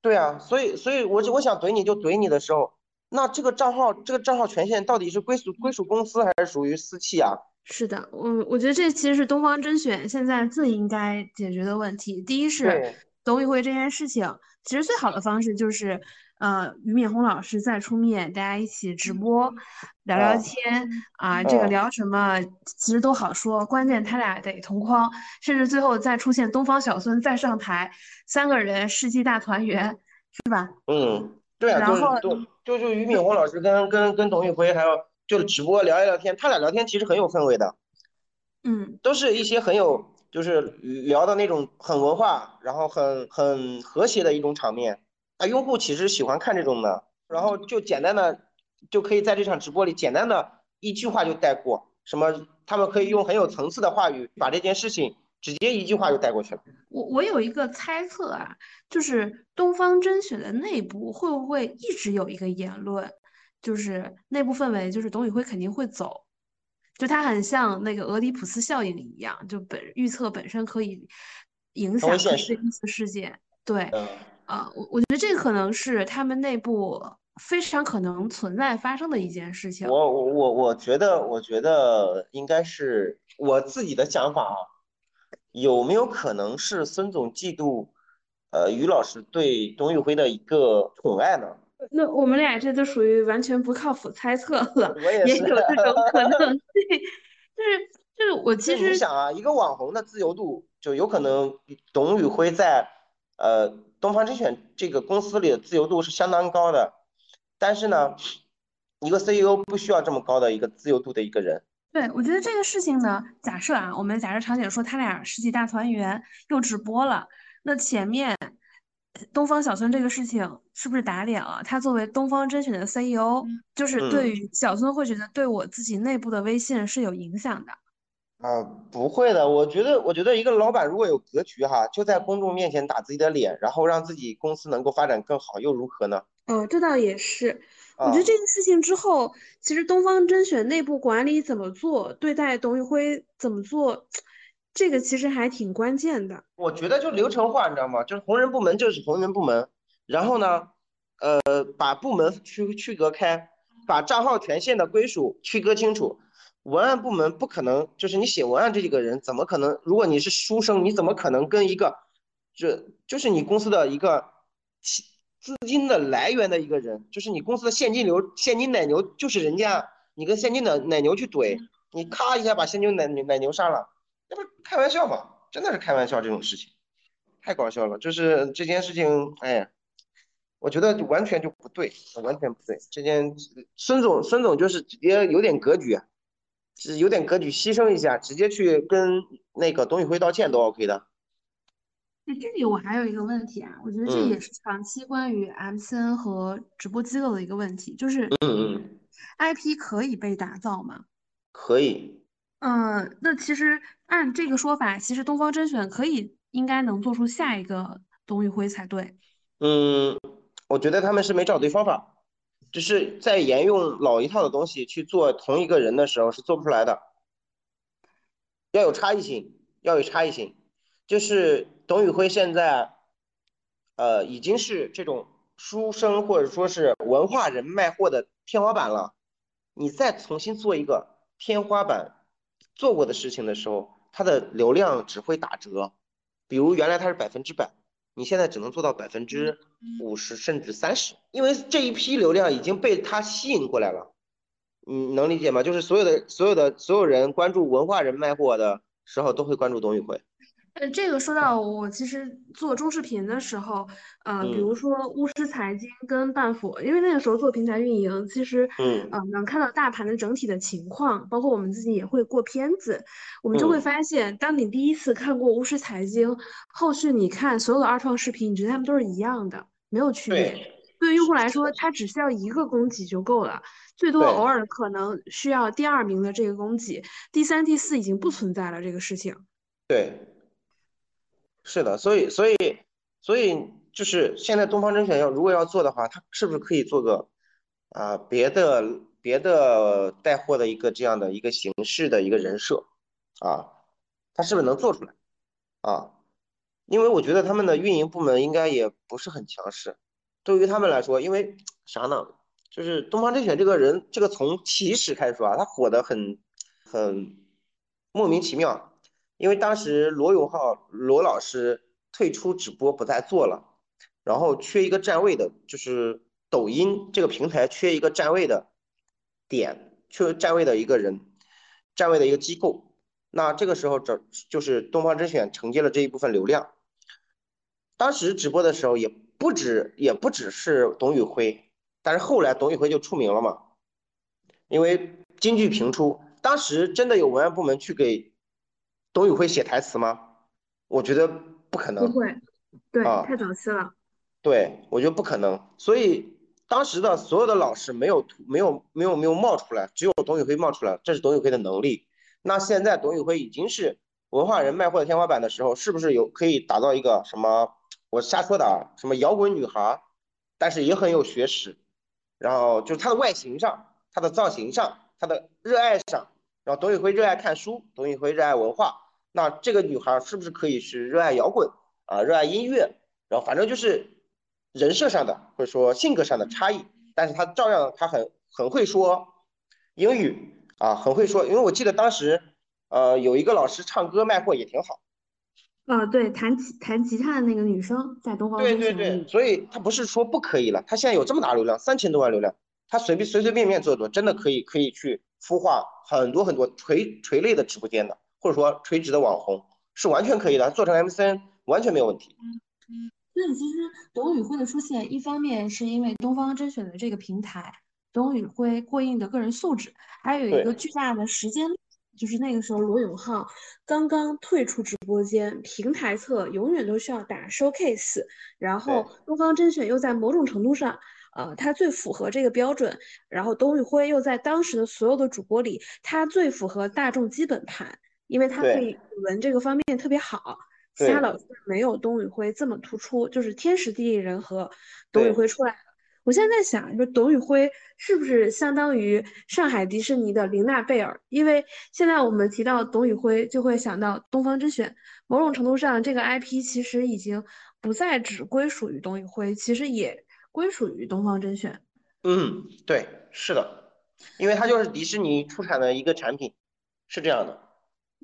对啊，所以所以，我我想怼你就怼你的时候。那这个账号，这个账号权限到底是归属归属公司还是属于私企啊？是的，我我觉得这其实是东方甄选现在最应该解决的问题。第一是董宇辉这件事情，其实最好的方式就是，呃，俞敏洪老师再出面，大家一起直播聊聊天啊，这个聊什么其实都好说，关键他俩得同框，甚至最后再出现东方小孙再上台，三个人世纪大团圆，是吧？嗯。对啊，就是就就就俞敏洪老师跟跟跟董宇辉还有就直播聊一聊天，他俩聊天其实很有氛围的，嗯，都是一些很有就是聊的那种很文化，然后很很和谐的一种场面啊，用户其实喜欢看这种的，然后就简单的就可以在这场直播里简单的一句话就带过，什么他们可以用很有层次的话语把这件事情直接一句话就带过去了。我我有一个猜测啊，就是东方甄选的内部会不会一直有一个言论，就是内部氛围就是董宇辉肯定会走，就他很像那个俄狄浦斯效应一样，就本预测本身可以影响这一次事件。对，呃，我我觉得这可能是他们内部非常可能存在发生的一件事情。我我我我觉得，我觉得应该是我自己的想法啊，有没有可能是孙总嫉妒呃于老师对董宇辉的一个宠爱呢？那我们俩这都属于完全不靠谱猜测了，也有这种可能性。就是就是我其实你想啊，一个网红的自由度就有可能董宇辉在。呃，东方甄选这个公司里的自由度是相当高的，但是呢，一个 CEO 不需要这么高的一个自由度的一个人。对，我觉得这个事情呢，假设啊，我们假设场景说他俩世纪大团圆又直播了，那前面东方小孙这个事情是不是打脸了？他作为东方甄选的 CEO，就是对于小孙会觉得对我自己内部的威信是有影响的。啊，不会的，我觉得，我觉得一个老板如果有格局哈，就在公众面前打自己的脸，然后让自己公司能够发展更好，又如何呢？哦，这倒也是。我觉得这个事情之后，其实东方甄选内部管理怎么做，对待董宇辉怎么做，这个其实还挺关键的。我觉得就流程化，你知道吗？就是红人部门就是红人部门，然后呢，呃，把部门区区隔开，把账号权限的归属区隔清楚。文案部门不可能，就是你写文案这几个人，怎么可能？如果你是书生，你怎么可能跟一个，这就是你公司的一个资金的来源的一个人，就是你公司的现金流、现金奶牛，就是人家，你跟现金的奶牛去怼，你咔一下把现金奶奶牛杀了，那不是开玩笑吗？真的是开玩笑，这种事情太搞笑了。就是这件事情，哎呀，我觉得完全就不对，完全不对。这件孙总，孙总就是直接有点格局。是有点格局，牺牲一下，直接去跟那个董宇辉道歉都 OK 的。那这里我还有一个问题啊，我觉得这也是长期关于 MCN 和直播机构的一个问题，就是嗯嗯，IP 可以被打造吗？可以。嗯，那其实按这个说法，其实东方甄选可以应该能做出下一个董宇辉才对。嗯，我觉得他们是没找对方法。只是在沿用老一套的东西去做同一个人的时候是做不出来的，要有差异性，要有差异性。就是董宇辉现在，呃，已经是这种书生或者说是文化人卖货的天花板了。你再重新做一个天花板做过的事情的时候，它的流量只会打折。比如原来它是百分之百。你现在只能做到百分之五十甚至三十，因为这一批流量已经被他吸引过来了，你能理解吗？就是所有的所有的所有人关注文化人卖货的时候，都会关注董宇辉。呃，这个说到我其实做中视频的时候，呃，比如说巫师财经跟半佛，因为那个时候做平台运营，其实，嗯，呃，能看到大盘的整体的情况，包括我们自己也会过片子，我们就会发现，当你第一次看过巫师财经，后续你看所有的二创视频，你觉得他们都是一样的，没有区别。对于用户来说，他只需要一个供给就够了，最多偶尔可能需要第二名的这个供给，第三、第四已经不存在了这个事情。对。是的，所以所以所以就是现在东方甄选要如果要做的话，它是不是可以做个啊别的别的带货的一个这样的一个形式的一个人设啊？它是不是能做出来啊？因为我觉得他们的运营部门应该也不是很强势，对于他们来说，因为啥呢？就是东方甄选这个人，这个从起始开始啊，他火的很很莫名其妙。因为当时罗永浩罗老师退出直播不再做了，然后缺一个站位的，就是抖音这个平台缺一个站位的点，缺站位的一个人，站位的一个机构。那这个时候这就是东方甄选承接了这一部分流量。当时直播的时候也不止也不只是董宇辉，但是后来董宇辉就出名了嘛，因为金句频出，当时真的有文案部门去给。董宇辉写台词吗？我觉得不可能。不会，对，太早期了。对，我觉得不可能。所以当时的所有的老师没有没有没有没有冒出来，只有董宇辉冒出来，这是董宇辉的能力。那现在董宇辉已经是文化人卖货的天花板的时候，是不是有可以打造一个什么？我瞎说的啊，什么摇滚女孩，但是也很有学识，然后就是她的外形上、她的造型上、她的热爱上，然后董宇辉热爱看书，董宇辉热爱文化，那这个女孩是不是可以是热爱摇滚啊，热爱音乐？然后反正就是人设上的或者说性格上的差异，但是她照样她很很会说英语啊，很会说，因为我记得当时呃有一个老师唱歌卖货也挺好。啊，对，弹吉弹吉他的那个女生在东方对对对，所以她不是说不可以了，她现在有这么大流量，三千多万流量，她随便随随便便做做，真的可以可以去孵化很多很多垂垂类的直播间的，或者说垂直的网红，是完全可以的，做成 MCN 完全没有问题。嗯，所以其实董宇辉的出现，一方面是因为东方甄选的这个平台，董宇辉过硬的个人素质，还有一个巨大的时间。就是那个时候，罗永浩刚刚退出直播间，平台侧永远都需要打 showcase，然后东方甄选又在某种程度上，呃，他最符合这个标准，然后董宇辉又在当时的所有的主播里，他最符合大众基本盘，因为他可以文这个方面特别好，其他老师没有董宇辉这么突出，就是天时地利人和，董宇辉出来了。我现在在想，说董宇辉是不是相当于上海迪士尼的玲娜贝尔？因为现在我们提到董宇辉，就会想到东方甄选。某种程度上，这个 IP 其实已经不再只归属于董宇辉，其实也归属于东方甄选。嗯，对，是的，因为它就是迪士尼出产的一个产品，是这样的。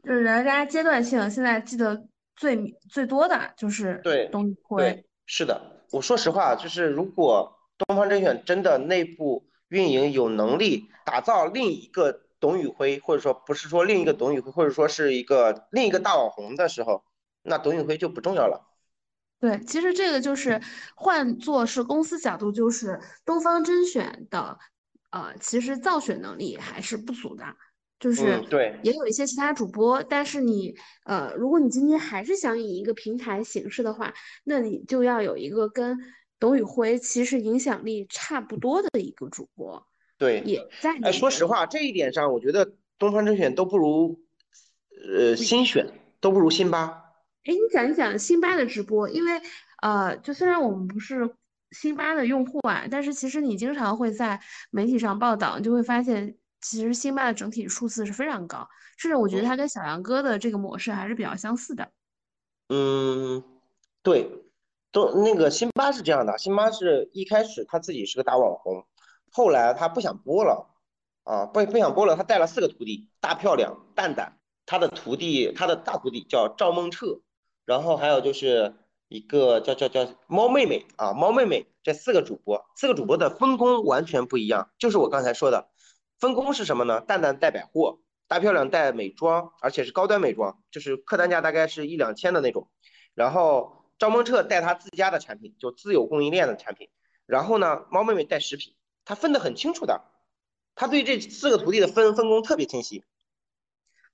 就是大家阶段性，现在记得最最多的就是对董宇辉。是的，我说实话，就是如果。东方甄选真的内部运营有能力打造另一个董宇辉，或者说不是说另一个董宇辉，或者说是一个另一个大网红的时候，那董宇辉就不重要了。对，其实这个就是换做是公司角度，就是东方甄选的，呃，其实造血能力还是不足的，就是对，也有一些其他主播，但是你呃，如果你今天还是想以一个平台形式的话，那你就要有一个跟。董宇辉其实影响力差不多的一个主播，对，也在。哎，说实话，这一点上，我觉得东方甄选都不如，呃，新选都不如辛巴。哎，你讲一讲辛巴的直播，因为呃，就虽然我们不是辛巴的用户啊，但是其实你经常会在媒体上报道，就会发现其实辛巴的整体数字是非常高，甚至我觉得他跟小杨哥的这个模式还是比较相似的。嗯，对。都那个辛巴是这样的，辛巴是一开始他自己是个大网红，后来他不想播了，啊不不想播了，他带了四个徒弟，大漂亮、蛋蛋，他的徒弟他的大徒弟叫赵梦彻，然后还有就是一个叫叫叫猫妹妹啊，猫妹妹这四个主播，四个主播的分工完全不一样，就是我刚才说的，分工是什么呢？蛋蛋带百货，大漂亮带美妆，而且是高端美妆，就是客单价大概是一两千的那种，然后。赵梦彻带他自家的产品，就自有供应链的产品。然后呢，猫妹妹带食品，他分得很清楚的。他对这四个徒弟的分分工特别清晰。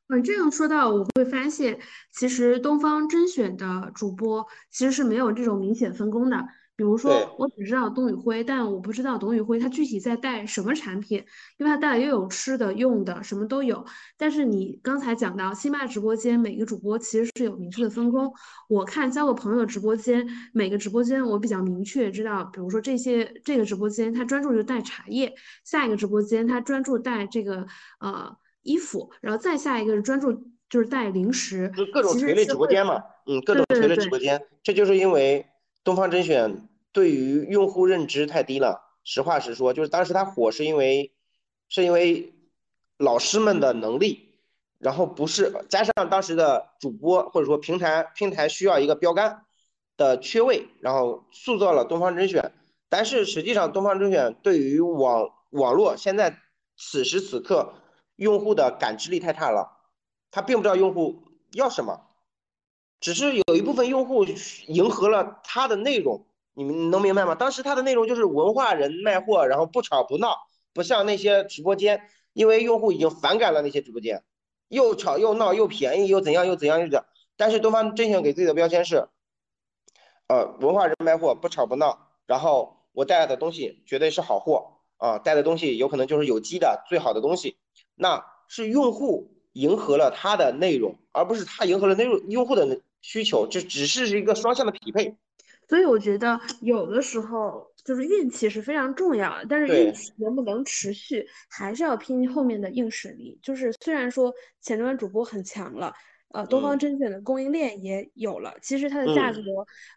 嗯，这样说到，我会发现，其实东方甄选的主播其实是没有这种明显分工的。比如说，我只知道董宇辉，但我不知道董宇辉他具体在带什么产品，因为他带又有吃的、用的，什么都有。但是你刚才讲到，新麦直播间每个主播其实是有明确的分工。我看交个朋友的直播间，每个直播间我比较明确知道，比如说这些这个直播间他专注就带茶叶，下一个直播间他专注带这个呃衣服，然后再下一个是专注就是带零食，就各种垂类直播间嘛，嗯，各种垂类直播间，这就是因为。东方甄选对于用户认知太低了，实话实说，就是当时它火是因为，是因为老师们的能力，然后不是加上当时的主播或者说平台平台需要一个标杆的缺位，然后塑造了东方甄选。但是实际上，东方甄选对于网网络现在此时此刻用户的感知力太差了，他并不知道用户要什么。只是有一部分用户迎合了他的内容，你们能明白吗？当时他的内容就是文化人卖货，然后不吵不闹，不像那些直播间，因为用户已经反感了那些直播间，又吵又闹又便宜又怎样又怎样又怎样。但是东方甄选给自己的标签是，呃，文化人卖货不吵不闹，然后我带来的东西绝对是好货啊，带的东西有可能就是有机的最好的东西，那是用户迎合了他的内容，而不是他迎合了内容用户的需求，这只是一个双向的匹配。所以我觉得有的时候就是运气是非常重要的，但是运气能不能持续，还是要拼后面的硬实力。就是虽然说前端主播很强了，呃，东方甄选的供应链也有了，其实它的价格，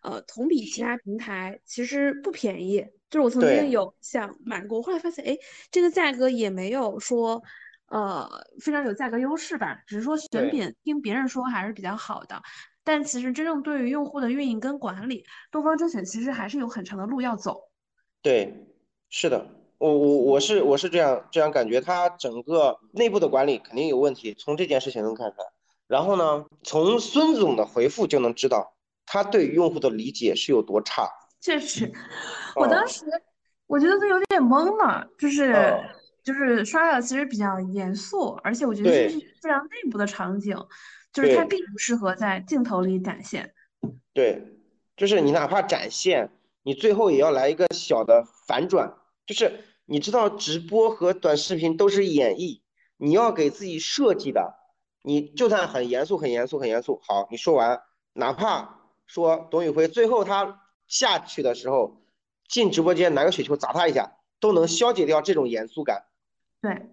呃，同比其他平台其实不便宜。就是我曾经有想买过，后来发现，哎，这个价格也没有说，呃，非常有价格优势吧，只是说选品听别人说还是比较好的。但其实真正对于用户的运营跟管理，东方甄选其实还是有很长的路要走。对，是的，我我我是我是这样这样感觉，它整个内部的管理肯定有问题，从这件事情能看出来。然后呢，从孙总的回复就能知道他对用户的理解是有多差。确实，我当时我觉得都有点懵了，就是就是刷的其实比较严肃，而且我觉得这是非常内部的场景。就是它并不适合在镜头里展现，对，就是你哪怕展现，你最后也要来一个小的反转，就是你知道直播和短视频都是演绎，你要给自己设计的，你就算很严肃、很严肃、很严肃，好，你说完，哪怕说董宇辉最后他下去的时候进直播间拿个雪球砸他一下，都能消解掉这种严肃感，对，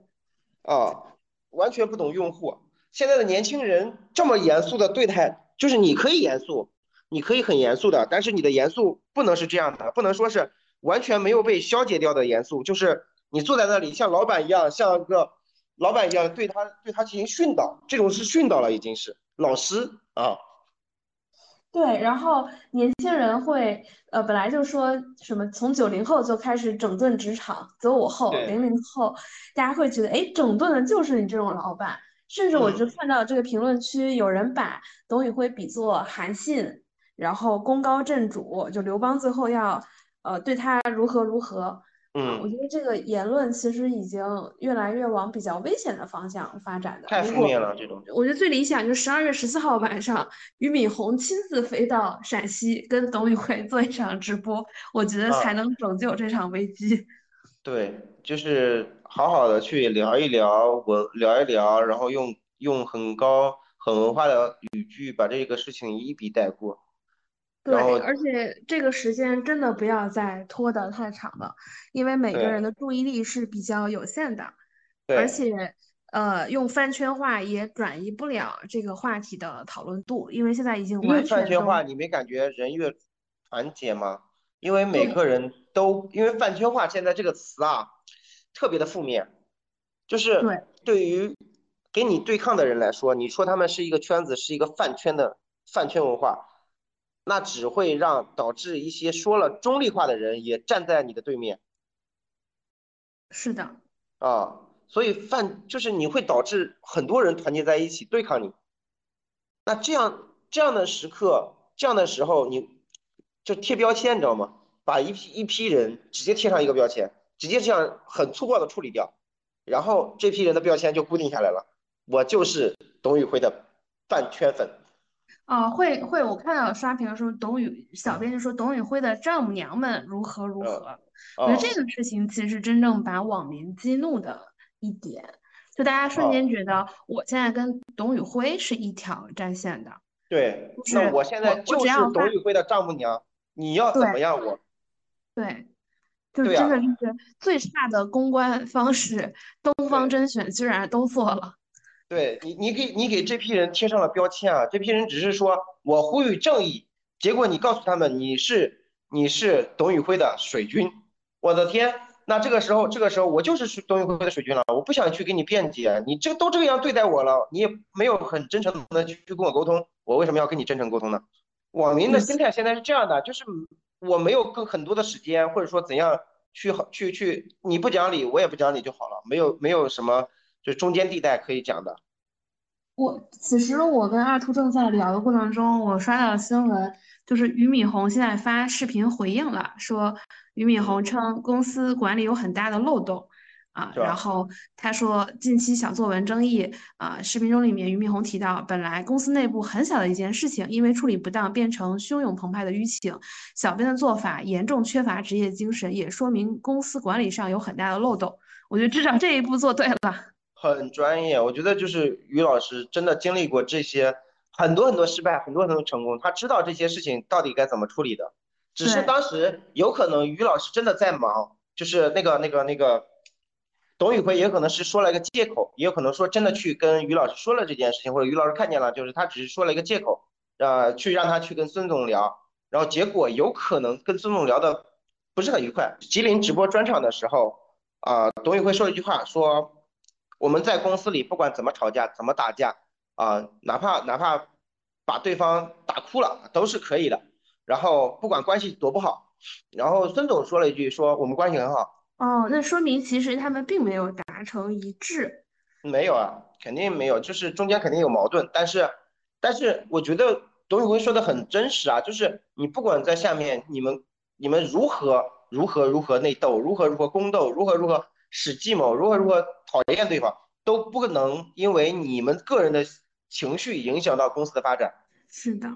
啊，完全不懂用户。现在的年轻人这么严肃的对待，就是你可以严肃，你可以很严肃的，但是你的严肃不能是这样的，不能说是完全没有被消解掉的严肃，就是你坐在那里像老板一样，像个老板一样对他对他进行训导，这种是训导了，已经是老师啊。对，然后年轻人会呃本来就说什么从九零后就开始整顿职场，九五后、零零后，大家会觉得哎，整顿的就是你这种老板。甚至我就看到这个评论区有人把董宇辉比作韩信，然后功高震主，就刘邦最后要呃对他如何如何。嗯，我觉得这个言论其实已经越来越往比较危险的方向发展的。太负面了，这种。我觉得最理想就是十二月十四号晚上，俞敏洪亲自飞到陕西跟董宇辉做一场直播，我觉得才能拯救这场危机。对，就是好好的去聊一聊，文聊一聊，然后用用很高很文化的语句把这个事情一笔带过。对，而且这个时间真的不要再拖得太长了，因为每个人的注意力是比较有限的，而且呃，用饭圈话也转移不了这个话题的讨论度，因为现在已经完全。饭圈话，你没感觉人越团结吗？因为每个人。都因为饭圈化现在这个词啊，特别的负面，就是对于给你对抗的人来说，你说他们是一个圈子，是一个饭圈的饭圈文化，那只会让导致一些说了中立话的人也站在你的对面。是的。啊，所以饭就是你会导致很多人团结在一起对抗你。那这样这样的时刻，这样的时候，你就贴标签，你知道吗？把一批一批人直接贴上一个标签，直接这样很粗暴的处理掉，然后这批人的标签就固定下来了。我就是董宇辉的饭圈粉。哦，会会，我看到刷屏的时候，董宇小编就说董宇辉的丈母娘们如何如何。我觉得这个事情其实真正把网民激怒的一点，就大家瞬间觉得我现在跟董宇辉是一条战线的。对，那我现在就是董宇辉的丈母娘，你要怎么样我？对，就真的就是最差的公关方式，东方甄选居然都做了。对你，你给你给这批人贴上了标签啊！这批人只是说我呼吁正义，结果你告诉他们你是你是董宇辉的水军。我的天，那这个时候这个时候我就是董宇辉的水军了，我不想去给你辩解，你这都这个样对待我了，你也没有很真诚的去去跟我沟通，我为什么要跟你真诚沟通呢？网民的心态现在是这样的，就是。我没有更很多的时间，或者说怎样去好去去，你不讲理，我也不讲理就好了，没有没有什么就中间地带可以讲的。我此时我跟二兔正在聊的过程中，我刷到新闻，就是俞敏洪现在发视频回应了，说俞敏洪称公司管理有很大的漏洞，啊，然后他说近期小作文争议啊，视频中里面俞敏洪提到，本来公司内部很小的一件事情，因为处理不当变成汹涌澎湃的舆情，小编的做法严重缺乏职业精神，也说明公司管理上有很大的漏洞。我觉得至少这一步做对了，很专业。我觉得就是于老师真的经历过这些很多很多失败，很多很多成功，他知道这些事情到底该怎么处理的，只是当时有可能于老师真的在忙，就是那个那个那个。董宇辉也可能是说了一个借口，也有可能说真的去跟于老师说了这件事情，或者于老师看见了，就是他只是说了一个借口，呃，去让他去跟孙总聊，然后结果有可能跟孙总聊的不是很愉快。吉林直播专场的时候，啊，董宇辉说了一句话，说我们在公司里不管怎么吵架，怎么打架，啊，哪怕哪怕把对方打哭了都是可以的，然后不管关系多不好，然后孙总说了一句，说我们关系很好。哦，那说明其实他们并没有达成一致。没有啊，肯定没有，就是中间肯定有矛盾。但是，但是我觉得董宇辉说的很真实啊，就是你不管在下面你们你们如何如何如何内斗，如何如何宫斗，如何如何使计谋，如何如何讨厌对方，都不可能因为你们个人的情绪影响到公司的发展。是的。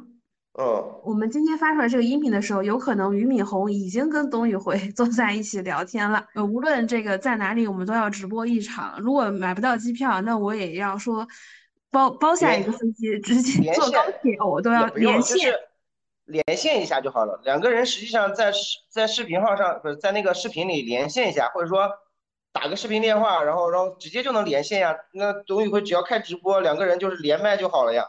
嗯，我们今天发出来这个音频的时候，有可能俞敏洪已经跟董宇辉 坐在一起聊天了。呃，无论这个在哪里，我们都要直播一场。如果买不到机票，那我也要说包包下一个飞机，直接坐高铁，我都要连线。连线一下就好了。两个人实际上在视在视频号上，不是在那个视频里连线一下，或者说打个视频电话，然后然后直接就能连线呀。那董宇辉只要开直播，两个人就是连麦就好了呀。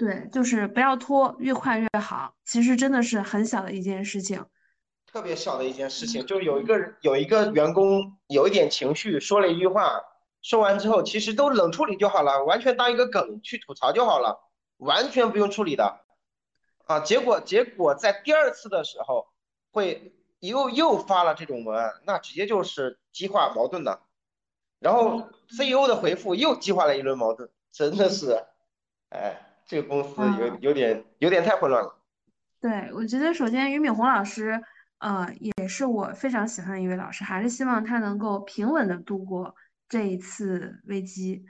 对，就是不要拖，越快越好。其实真的是很小的一件事情，特别小的一件事情，就是有一个人有一个员工有一点情绪，说了一句话，说完之后其实都冷处理就好了，完全当一个梗去吐槽就好了，完全不用处理的。啊，结果结果在第二次的时候会又又发了这种文案，那直接就是激化矛盾的。然后 CEO 的回复又激化了一轮矛盾，真的是，哎。这个公司有有点有点太混乱了。对，我觉得首先俞敏洪老师，呃，也是我非常喜欢的一位老师，还是希望他能够平稳的度过这一次危机。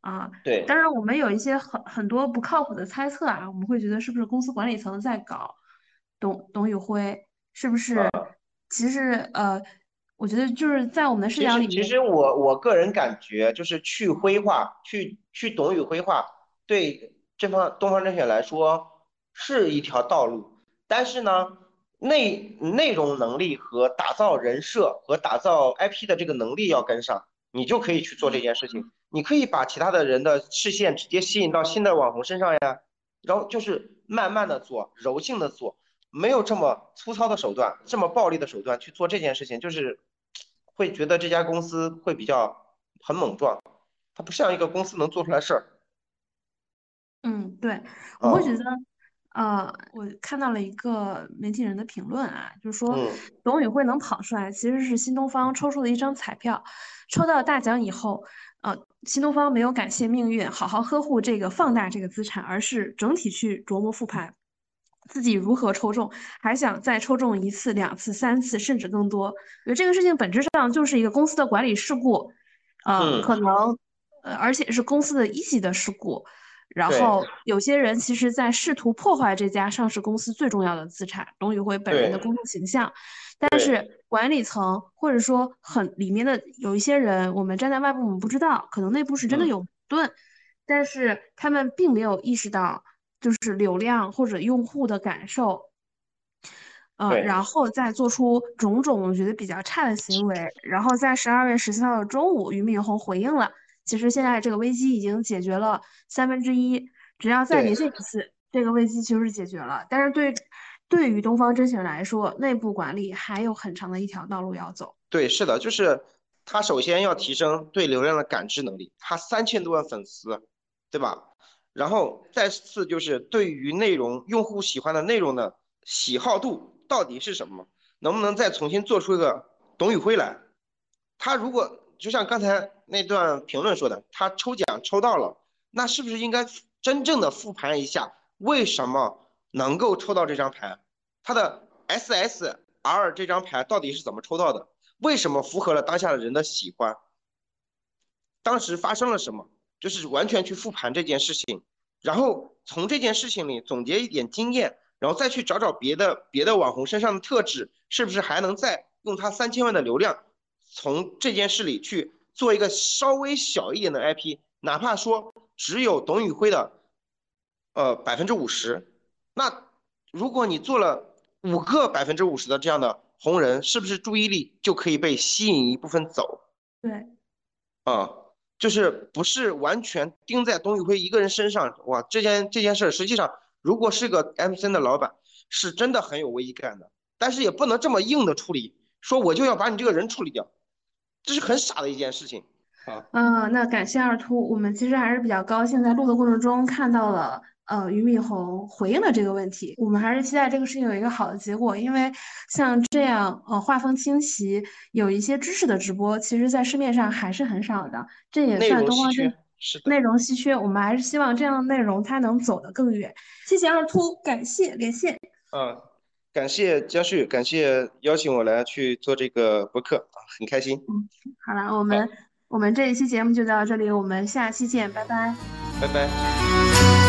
啊，对。当然，我们有一些很很多不靠谱的猜测啊，我们会觉得是不是公司管理层在搞董董宇辉？是不是？其实，呃，我觉得就是在我们的视角里面，其实我我个人感觉就是去灰化，去去董宇辉化，对。这方东方甄选来说是一条道路，但是呢，内内容能力和打造人设和打造 IP 的这个能力要跟上，你就可以去做这件事情。你可以把其他的人的视线直接吸引到新的网红身上呀，然后就是慢慢的做，柔性的做，没有这么粗糙的手段，这么暴力的手段去做这件事情，就是会觉得这家公司会比较很莽撞，它不像一个公司能做出来事儿。嗯，对，我会觉得，呃，我看到了一个媒体人的评论啊，就是说董宇辉能跑出来，其实是新东方抽出的一张彩票，抽到大奖以后，呃，新东方没有感谢命运，好好呵护这个放大这个资产，而是整体去琢磨复盘自己如何抽中，还想再抽中一次、两次、三次，甚至更多。因为这个事情本质上就是一个公司的管理事故，呃，可能，呃，而且是公司的一级的事故。然后有些人其实在试图破坏这家上市公司最重要的资产董宇辉本人的公众形象，但是管理层或者说很里面的有一些人，我们站在外部我们不知道，可能内部是真的有矛盾，但是他们并没有意识到就是流量或者用户的感受，呃，然后再做出种种我觉得比较差的行为，然后在十二月十四号的中午，俞敏洪回应了。其实现在这个危机已经解决了三分之一，只要再连续一次，这个危机其实是解决了。但是对对于东方甄选来说，内部管理还有很长的一条道路要走。对，是的，就是他首先要提升对流量的感知能力，他三千多万粉丝，对吧？然后再次就是对于内容用户喜欢的内容的喜好度到底是什么？能不能再重新做出一个董宇辉来？他如果就像刚才。那段评论说的，他抽奖抽到了，那是不是应该真正的复盘一下，为什么能够抽到这张牌？他的 SSR 这张牌到底是怎么抽到的？为什么符合了当下的人的喜欢？当时发生了什么？就是完全去复盘这件事情，然后从这件事情里总结一点经验，然后再去找找别的别的网红身上的特质，是不是还能再用他三千万的流量，从这件事里去做一个稍微小一点的 IP，哪怕说只有董宇辉的，呃百分之五十，那如果你做了五个百分之五十的这样的红人，是不是注意力就可以被吸引一部分走？对，啊。就是不是完全盯在董宇辉一个人身上哇？这件这件事实际上，如果是个 M C N 的老板，是真的很有危机感的。但是也不能这么硬的处理，说我就要把你这个人处理掉，这是很傻的一件事情啊。嗯，那感谢二秃，我们其实还是比较高兴，在录的过程中看到了。呃，俞敏洪回应了这个问题，我们还是期待这个事情有一个好的结果，因为像这样呃画风清奇、有一些知识的直播，其实在市面上还是很少的，这也算东方是内容稀缺，我们还是希望这样的内容它能走得更远。谢谢二秃，感谢连线。嗯，感谢江旭，感谢邀请我来去做这个博客啊，很开心。嗯，好了，我们我们这一期节目就到这里，我们下期见，拜拜。拜拜。